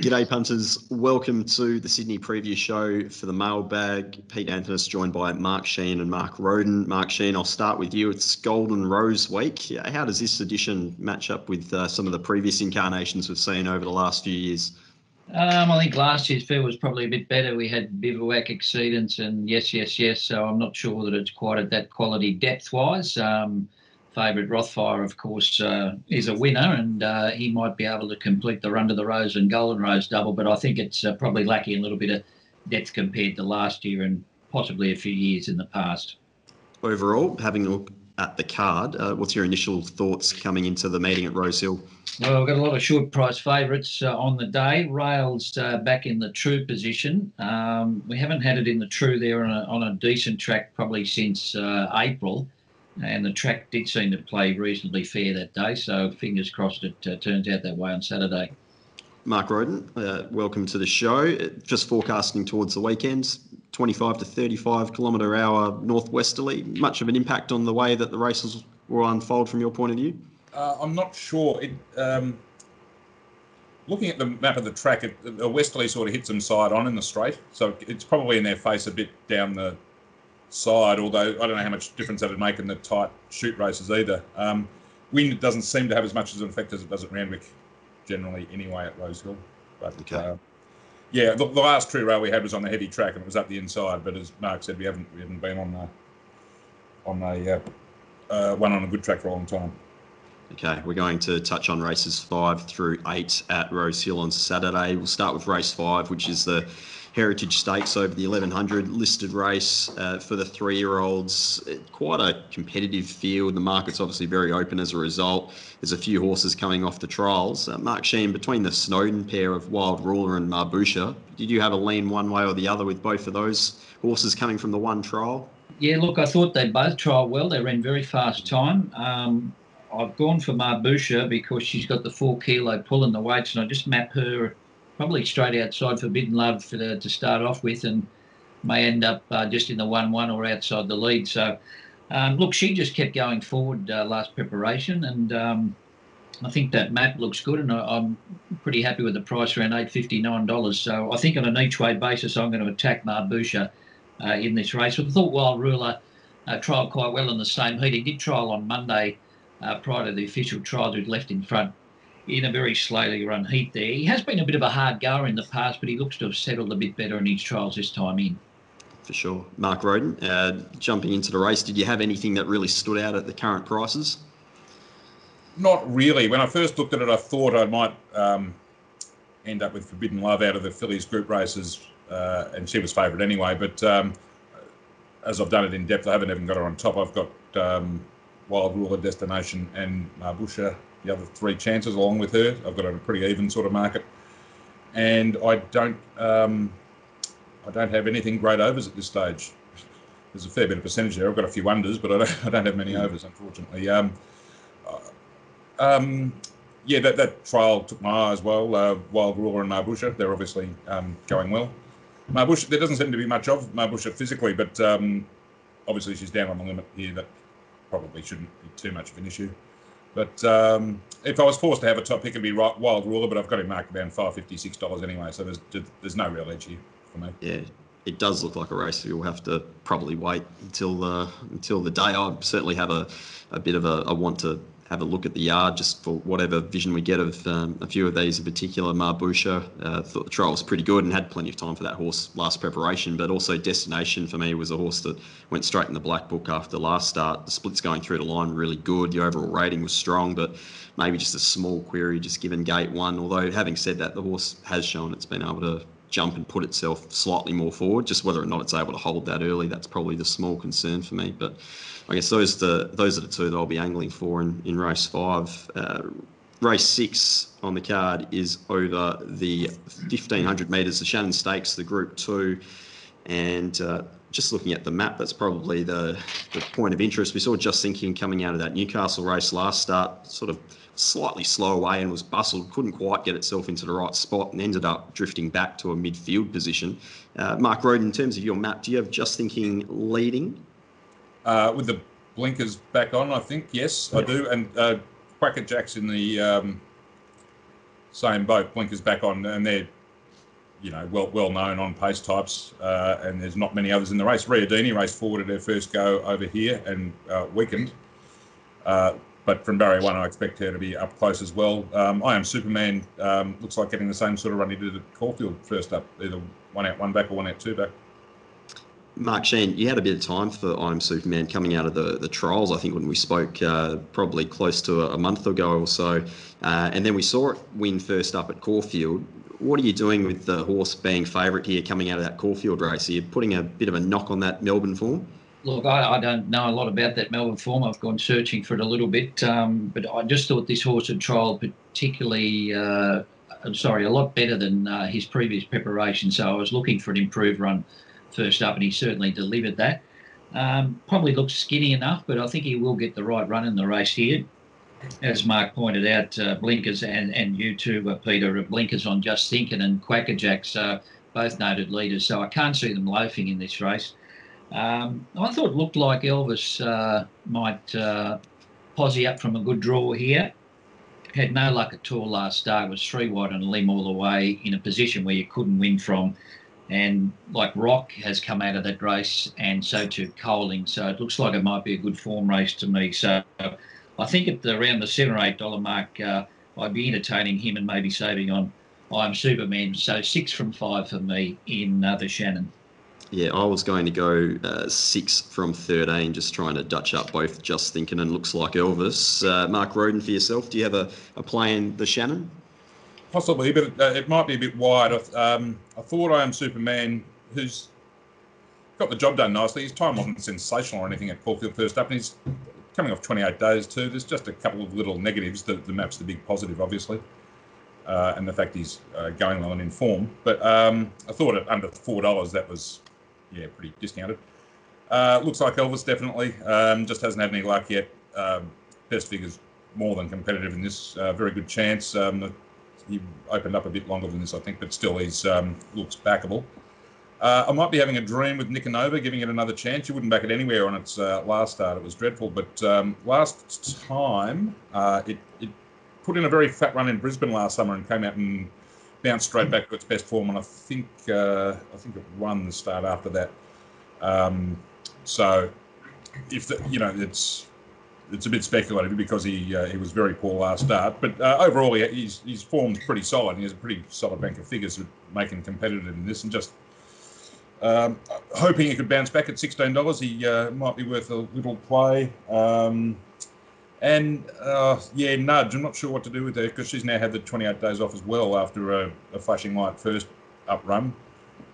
G'day, punters. Welcome to the Sydney preview show for the mailbag. Pete Anthony joined by Mark Sheen and Mark Roden. Mark Sheen, I'll start with you. It's Golden Rose Week. How does this edition match up with uh, some of the previous incarnations we've seen over the last few years? Um, I think last year's fair was probably a bit better. We had bivouac exceedance and yes, yes, yes. So I'm not sure that it's quite at that quality depth wise. Um, favourite Rothfire, of course, uh, is a winner, and uh, he might be able to complete the run to the Rose and Golden Rose double. But I think it's uh, probably lacking a little bit of depth compared to last year and possibly a few years in the past. Overall, having a look at the card, uh, what's your initial thoughts coming into the meeting at Rosehill? Well, we've got a lot of short price favourites uh, on the day. Rails uh, back in the true position. Um, we haven't had it in the true there on a, on a decent track probably since April and the track did seem to play reasonably fair that day. So fingers crossed it uh, turns out that way on Saturday. Mark Roden, uh, welcome to the show. Just forecasting towards the weekends, 25 to 35 kilometre hour northwesterly. Much of an impact on the way that the races will unfold from your point of view? Uh, I'm not sure. It, um, looking at the map of the track, it, the westerly sort of hits them side on in the straight, so it's probably in their face a bit down the side, although I don't know how much difference that would make in the tight shoot races either. Um, wind doesn't seem to have as much of an effect as it does at Randwick generally anyway at Rosehill. But okay. uh, yeah, the, the, last true rail we had was on the heavy track and it was up the inside. But as Mark said, we haven't we haven't been on the, on a uh, uh, one on a good track for a long time. Okay, we're going to touch on races five through eight at Rosehill on Saturday. We'll start with race five, which is the Heritage Stakes over the 1100 listed race uh, for the three year olds. Quite a competitive field. The market's obviously very open as a result. There's a few horses coming off the trials. Uh, Mark Sheen, between the Snowden pair of Wild Ruler and Marbusha, did you have a lean one way or the other with both of those horses coming from the one trial? Yeah, look, I thought they both trialled well. They ran very fast time. Um, I've gone for Marbusha because she's got the four kilo pull in the weights, and I just map her probably straight outside Forbidden Love for the, to start off with, and may end up uh, just in the one-one or outside the lead. So, um, look, she just kept going forward uh, last preparation, and um, I think that map looks good, and I, am pretty happy with the price around eight fifty nine dollars. So I think on an each way basis, I'm going to attack Marbusha uh, in this race. I thought Wild Ruler uh, trialled quite well in the same heat. He did trial on Monday uh, prior to the official trials, who'd left in front in a very slowly run heat there. He has been a bit of a hard goer in the past, but he looks to have settled a bit better in his trials this time in. For sure. Mark Roden, uh, jumping into the race, did you have anything that really stood out at the current prices? Not really. When I first looked at it, I thought I might um, end up with Forbidden Love out of the fillies group races, uh, and she was favourite anyway. But um, as I've done it in depth, I haven't even got her on top. I've got um, Wild Ruler Destination and Marbusha the other three chances along with her. I've got a pretty even sort of market, and I don't um, I don't have anything great overs at this stage. There's a fair bit of percentage there. I've got a few unders, but I don't, I don't have many overs, unfortunately. Um, uh, um, yeah, that, that trial took my eye as well. Uh, Wild Ruler and Marbusha, they're obviously um, going well. Marbusha, there doesn't seem to be much of Marbusha physically, but um, obviously she's down on the limit here. That probably shouldn't be too much of an issue. But um, if I was forced to have a top pick, it'd be Wild Ruler, but I've got it marked around five fifty six dollars anyway, so there's there's no real edge here for me. Yeah, it does look like a race. You'll have to probably wait until the until the day. I certainly have a, a bit of a, a want to have a look at the yard just for whatever vision we get of um, a few of these in particular. Marbusha, uh, thought the trial was pretty good and had plenty of time for that horse last preparation, but also Destination for me was a horse that went straight in the black book after last start. The splits going through the line really good. The overall rating was strong, but maybe just a small query just given gate one. Although having said that, the horse has shown it's been able to jump and put itself slightly more forward. Just whether or not it's able to hold that early, that's probably the small concern for me. But I guess those the those are the two that I'll be angling for in, in race five. Uh, race six on the card is over the 1500 metres, the Shannon Stakes, the Group Two, and uh, just looking at the map, that's probably the, the point of interest. We saw Just Thinking coming out of that Newcastle race last start, sort of slightly slow away and was bustled, couldn't quite get itself into the right spot and ended up drifting back to a midfield position. Uh, Mark Roden, in terms of your map, do you have Just Thinking leading? Uh, with the blinkers back on, I think, yes, I do. And uh, Quacker Jack's in the um, same boat. Blinkers back on, and they're you know well well known on pace types, uh, and there's not many others in the race. Riadini raced forward at her first go over here and uh, weakened. Uh, but from barrier one, I expect her to be up close as well. Um, I am Superman. Um, looks like getting the same sort of run he did at Caulfield first up, either one out, one back, or one out, two back. Mark Sheen, you had a bit of time for I'm Superman coming out of the, the trials, I think, when we spoke uh, probably close to a, a, month ago or so. Uh, and then we saw it win first up at Caulfield. What are you doing with the horse being favourite here coming out of that Caulfield race? Are you putting a bit of a knock on that Melbourne form? Look, I, I don't know a lot about that Melbourne form. I've gone searching for it a little bit, um, but I just thought this horse had trialled particularly, uh, I'm sorry, a lot better than uh, his previous preparation. So I was looking for an improved run first up, and he certainly delivered that. Um, probably looks skinny enough, but I think he will get the right run in the race here. As Mark pointed out, uh, blinkers and, and you too, uh, Peter, are blinkers on Just Thinking and Quackerjacks, uh, both noted leaders. So I can't see them loafing in this race. Um, I thought it looked like Elvis uh, might uh, posse up from a good draw here. Had no luck at all last start. Was three wide and limb all the way in a position where you couldn't win from. And like Rock has come out of that race, and so too Coling. So it looks like it might be a good form race to me. So I think at the, around the seven or eight dollar mark, uh, I'd be entertaining him and maybe saving on I'm Superman. So six from five for me in uh, the Shannon. Yeah, I was going to go uh, six from 13, just trying to Dutch up both Just Thinking and Looks Like Elvis. Uh, Mark Roden, for yourself, do you have a, a play in the Shannon? Possibly, but it, uh, it might be a bit wide. Um, I thought I am Superman, who's got the job done nicely. His time wasn't sensational or anything at Caulfield first up, and he's coming off 28 days too. There's just a couple of little negatives. The, the map's the big positive, obviously, uh, and the fact he's uh, going and in form. But um, I thought at under four dollars that was yeah, pretty discounted. Uh, looks like Elvis definitely um, just hasn't had any luck yet. Um, best figures more than competitive in this. Uh, very good chance. Um, he opened up a bit longer than this, I think, but still he's um, looks backable. Uh, I might be having a dream with Nicanova, giving it another chance. You wouldn't back it anywhere on its uh, last start. It was dreadful, but um, last time uh, it, it put in a very fat run in Brisbane last summer and came out and bounced straight back to its best form, and I think uh, I think it won the start after that. Um, so, if the, you know, it's it's a bit speculative because he uh, he was very poor last start, but uh, overall he, he's his form's pretty solid. He has a pretty solid bank of figures to make him competitive in this, and just um, hoping he could bounce back at sixteen dollars. He uh, might be worth a little play. Um, and uh, yeah, Nudge, I'm not sure what to do with her because she's now had the 28 days off as well after a, a flashing light first up run.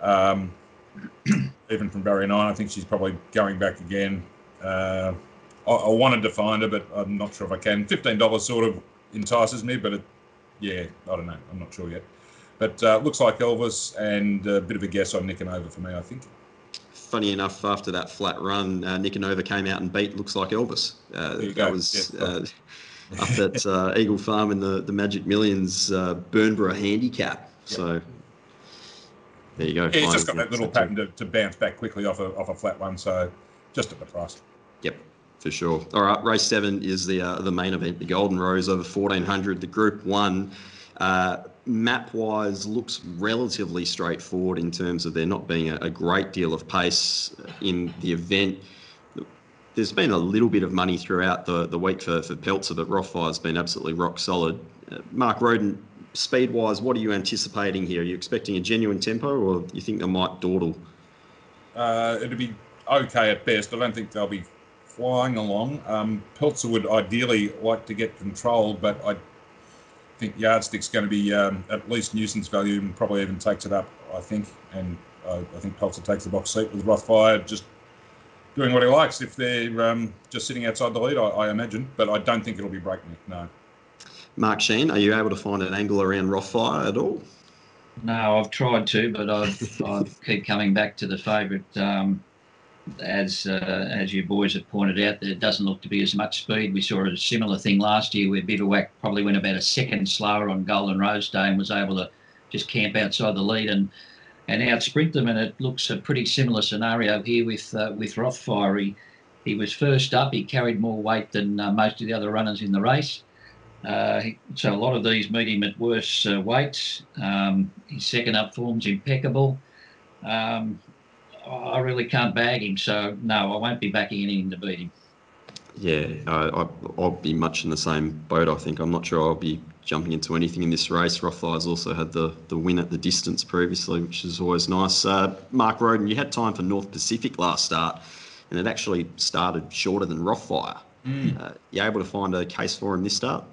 Um, even from barrier nine, I think she's probably going back again. Uh, I, I, wanted to find her, but I'm not sure if I can. $15 sort of entices me, but it, yeah, I don't know. I'm not sure yet. But uh, looks like Elvis and a bit of a guess on Nicanova for me, I think funny enough, after that flat run, uh, Nicanova came out and beat Looks Like Elvis. Uh, that go. was uh, up at uh, Eagle Farm in the, the Magic Millions uh, Bernborough handicap. Yeah. So there you go. Yeah, he's just got that little pattern to, to bounce back quickly off a, off a flat one. So just at the price. Yep for sure. All right, race seven is the uh, the main event, the Golden Rose over 1400, the Group One. Uh, map wise looks relatively straightforward in terms of there not being a, a, great deal of pace in the event. There's been a little bit of money throughout the, the week for, for Peltzer, but Rothfire's been absolutely rock solid. Uh, Mark Roden, speed wise, what are you anticipating here? Are you expecting a genuine tempo or you think they might dawdle? Uh, it'll be okay at best. I don't think they'll be flying along. Um, Peltzer would ideally like to get control, but I think Yardstick's going to be um, at least nuisance value and probably even takes it up, I think. And uh, I think Peltzer takes the box seat with Rothfire just doing what he likes if they're um, just sitting outside the lead, I, I, imagine. But I don't think it'll be Breakneck, no. Mark Sheen, are you able to find an angle around Rothfire at all? No, I've tried to, but I've, I keep coming back to the favourite. Um, as uh, as you boys have pointed out, there doesn't look to be as much speed. We saw a similar thing last year where Bivouac probably went about a second slower on Golden Rose Day and was able to just camp outside the lead and and outsprint them. And it looks a pretty similar scenario here with uh, with Rothfire. He, he was first up. He carried more weight than uh, most of the other runners in the race. Uh, so a lot of these meet him at worse uh, weights. Um, his second up form's impeccable. Um, I really can't bag him, so no, I won't be backing anything to beat him. Yeah, I, I, I'll be much in the same boat. I think I'm not sure I'll be jumping into anything in this race. Rothfire's also had the the win at the distance previously, which is always nice. Uh, Mark Roden, you had time for North Pacific last start, and it actually started shorter than Rothfire. Uh, you able to find a case for him this start?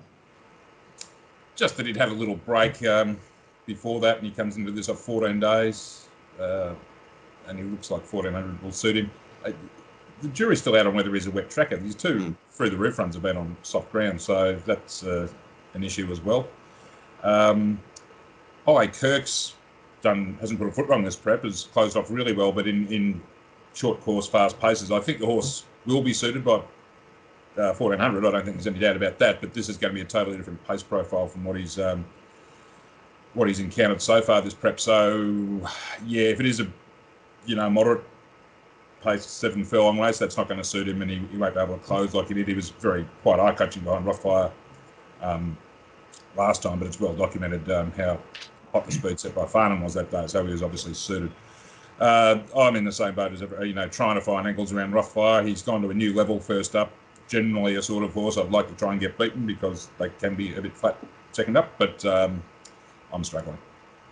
Just that he'd had a little break um, before that, and he comes into this at 14 days, uh, and he looks like 1400 will suit him. Uh, the jury's still out on whether he's a wet tracker. These two Mm. through the roof runs have been on soft ground, so that's uh, an issue as well. Um, Highway Kirk's done hasn't put a foot wrong this prep, has closed off really well, but in, in short course, fast paces, I think the horse will be suited by uh, 1400. I don't think there's any doubt about that. But this is going to be a totally different pace profile from what he's um, what he's encountered so far this prep. So yeah, if it is a you know moderate pace seven furlong race, that's not going to suit him, and he, he won't be able to close like he did. He was very quite eye catching behind Rothfire um, last time, but it's well documented um, how hot the speed set by Farnham was that day. So he was obviously suited. Uh, I'm in the same boat as ever, you know, trying to find angles around Rothfire. He's gone to a new level first up. Generally, a sort of horse I'd like to try and get beaten because they can be a bit flat second up, but um, I'm struggling.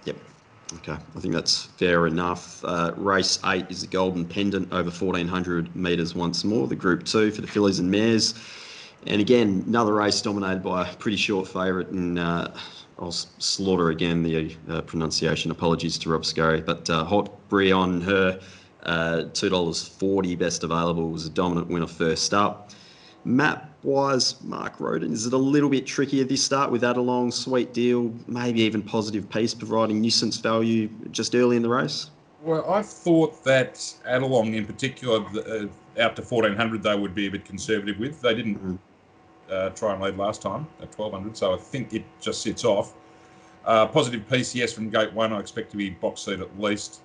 Yep. Okay, I think that's fair enough. Uh, race eight is the Golden Pendant over 1400 metres once more, the Group Two for the fillies and mares. And again, another race dominated by a pretty short favourite, and uh, I'll slaughter again the uh, pronunciation. Apologies to Rob Scurry, but uh, Hot Brion, her uh, $2.40 best available was a dominant winner first up. Map wise, Mark Roden, is it a little bit trickier this start with that a long sweet deal, maybe even positive piece providing nuisance value just early in the race? Well, I thought that Adelong in particular, uh, out to 1400, they would be a bit conservative with. They didn't Mhm. uh, try and lead last time at 1200, so I think it just sits off. Uh, positive piece, yes, from gate one. I expect to be box seat at least.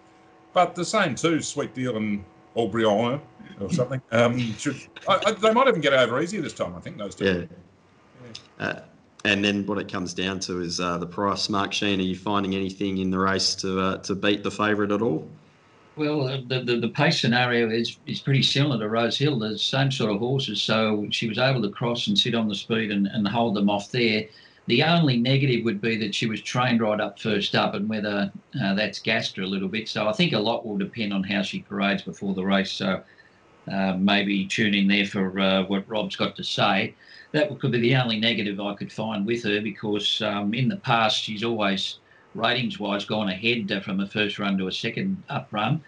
But the same too, Sweet Deal and Aubryon or something. Um, should, I, I, they might even get over easier this time, I think, those two. Yeah. Uh, and then what it comes down to is uh, the price. Mark Sheen, are you finding anything in the race to uh, to beat the favourite at all? Well, uh, the, the, the pace scenario is, is pretty similar to Rose Hill. They're the same sort of horses. So she was able to cross and sit on the speed and, and hold them off there. The only negative would be that she was trained right up first up and whether uh, that's gassed her a little bit. So I think a lot will depend on how she parades before the race. So uh, maybe tune in there for uh, what Rob's got to say. That could be the only negative I could find with her because um, in the past she's always ratings wise gone ahead uh, from a first run to a second up run.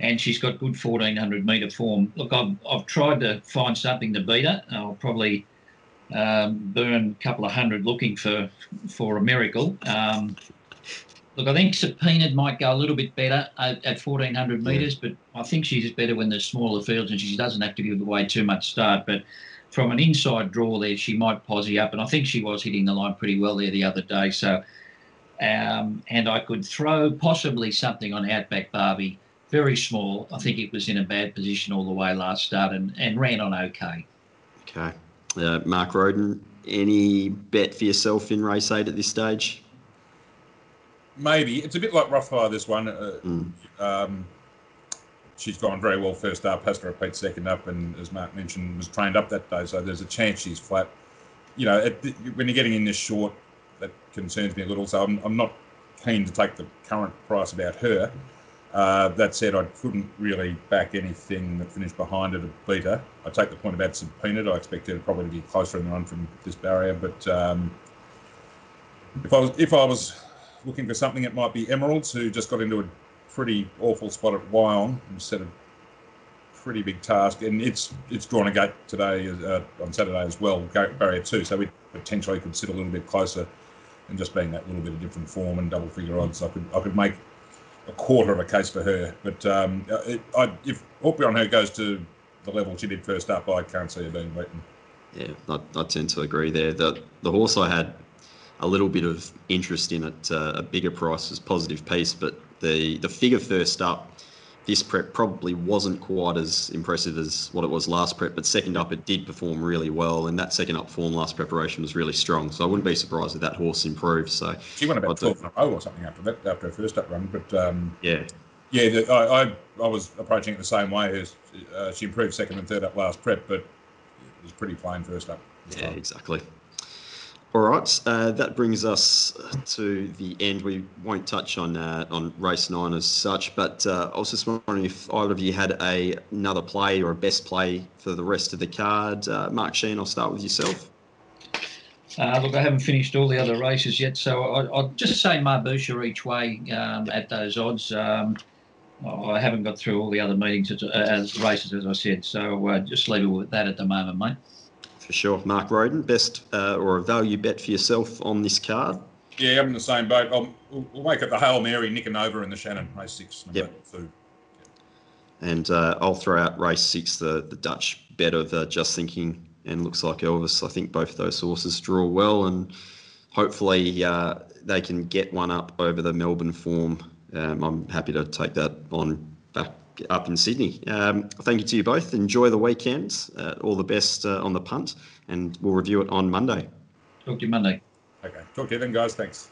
And she's got good 1400 metre form. Look, I've, I've tried to find something to beat her. I'll probably um, burn a couple of hundred looking for for a miracle. Um, look, I think Subpoenaed might go a little bit better at, at 1400 Yeah. metres, but I think she's better when there's smaller fields and she doesn't have to give away too much start. But from an inside draw there, she might posse up, and I think she was hitting the line pretty well there the other day. So, um, and I could throw possibly something on Outback Barbie, very small. I think it was in a bad position all the way last start and, and ran on okay. Okay. Uh, Mark Roden, any bet for yourself in race eight at this stage? Maybe. It's a bit like Rough Roughfire, this one. Uh, Mm. um, she's gone very well first up, has to repeat second up, and as Mark mentioned, was trained up that day, so there's a chance she's flat. You know, it, when you're getting in this short, that concerns me a little. So I'm, I'm not keen to take the current price about her. Uh, that said, I couldn't really back anything that finished behind her a her. I take the point about subpoenaed. I expect to probably be closer in the run from this barrier, but um, if I was if I was looking for something, it might be Emeralds, who just got into a pretty awful spot at Wyong and set a pretty big task. And it's it's drawn a gate today uh, on Saturday as well, barrier two, so we potentially could sit a little bit closer. And just being that little bit of different form and double figure odds, I could I could make a quarter of a case for her. But um, it, I, if Aubrey on her goes to the level she did first up, I can't see her being beaten. Yeah, I, I tend to agree there. The the horse I had a little bit of interest in at uh, a bigger price was Positive Piece, but the the figure first up this prep probably wasn't quite as impressive as what it was last prep, but second up it did perform really well, and that second up form last preparation was really strong. So I wouldn't be surprised if that horse improved. So She went about I'd 12 in a row or something after that, after her first up run. But um, yeah, yeah, the, I, I, I was approaching it the same way as uh, she improved second and third up last prep, but it was pretty plain first up. Yeah, exactly. All right, uh, that brings us to the end. We won't touch on uh, on race nine as such, but uh, I was just wondering if either of you had a another play or a best play for the rest of the card. Uh, Mark Sheen, I'll start with yourself. Uh, look, I haven't finished all the other races yet, so I, I'll just say Marbusha each way um, at those odds. Um, I haven't got through all the other meetings as, as races, as I said, so uh, just leave it with that at the moment, mate. For sure, Mark Roden, best uh, or a value bet for yourself on this card. Yeah, I'm in the same boat. I'll, we'll, make it the Hail Mary, Nicanova, and Nova, and the Shannon race six. Number Yep. two. And uh, I'll throw out race six, the, the Dutch bet of uh, just thinking, and looks like Elvis. I think both those horses draw well, and hopefully uh, they can get one up over the Melbourne form. Um, I'm happy to take that on up in Sydney. Um, thank you to you both. Enjoy the weekend. Uh, all the best uh, on the punt, and we'll review it on Monday. Talk to you Monday. Okay. Talk to you then, guys. Thanks.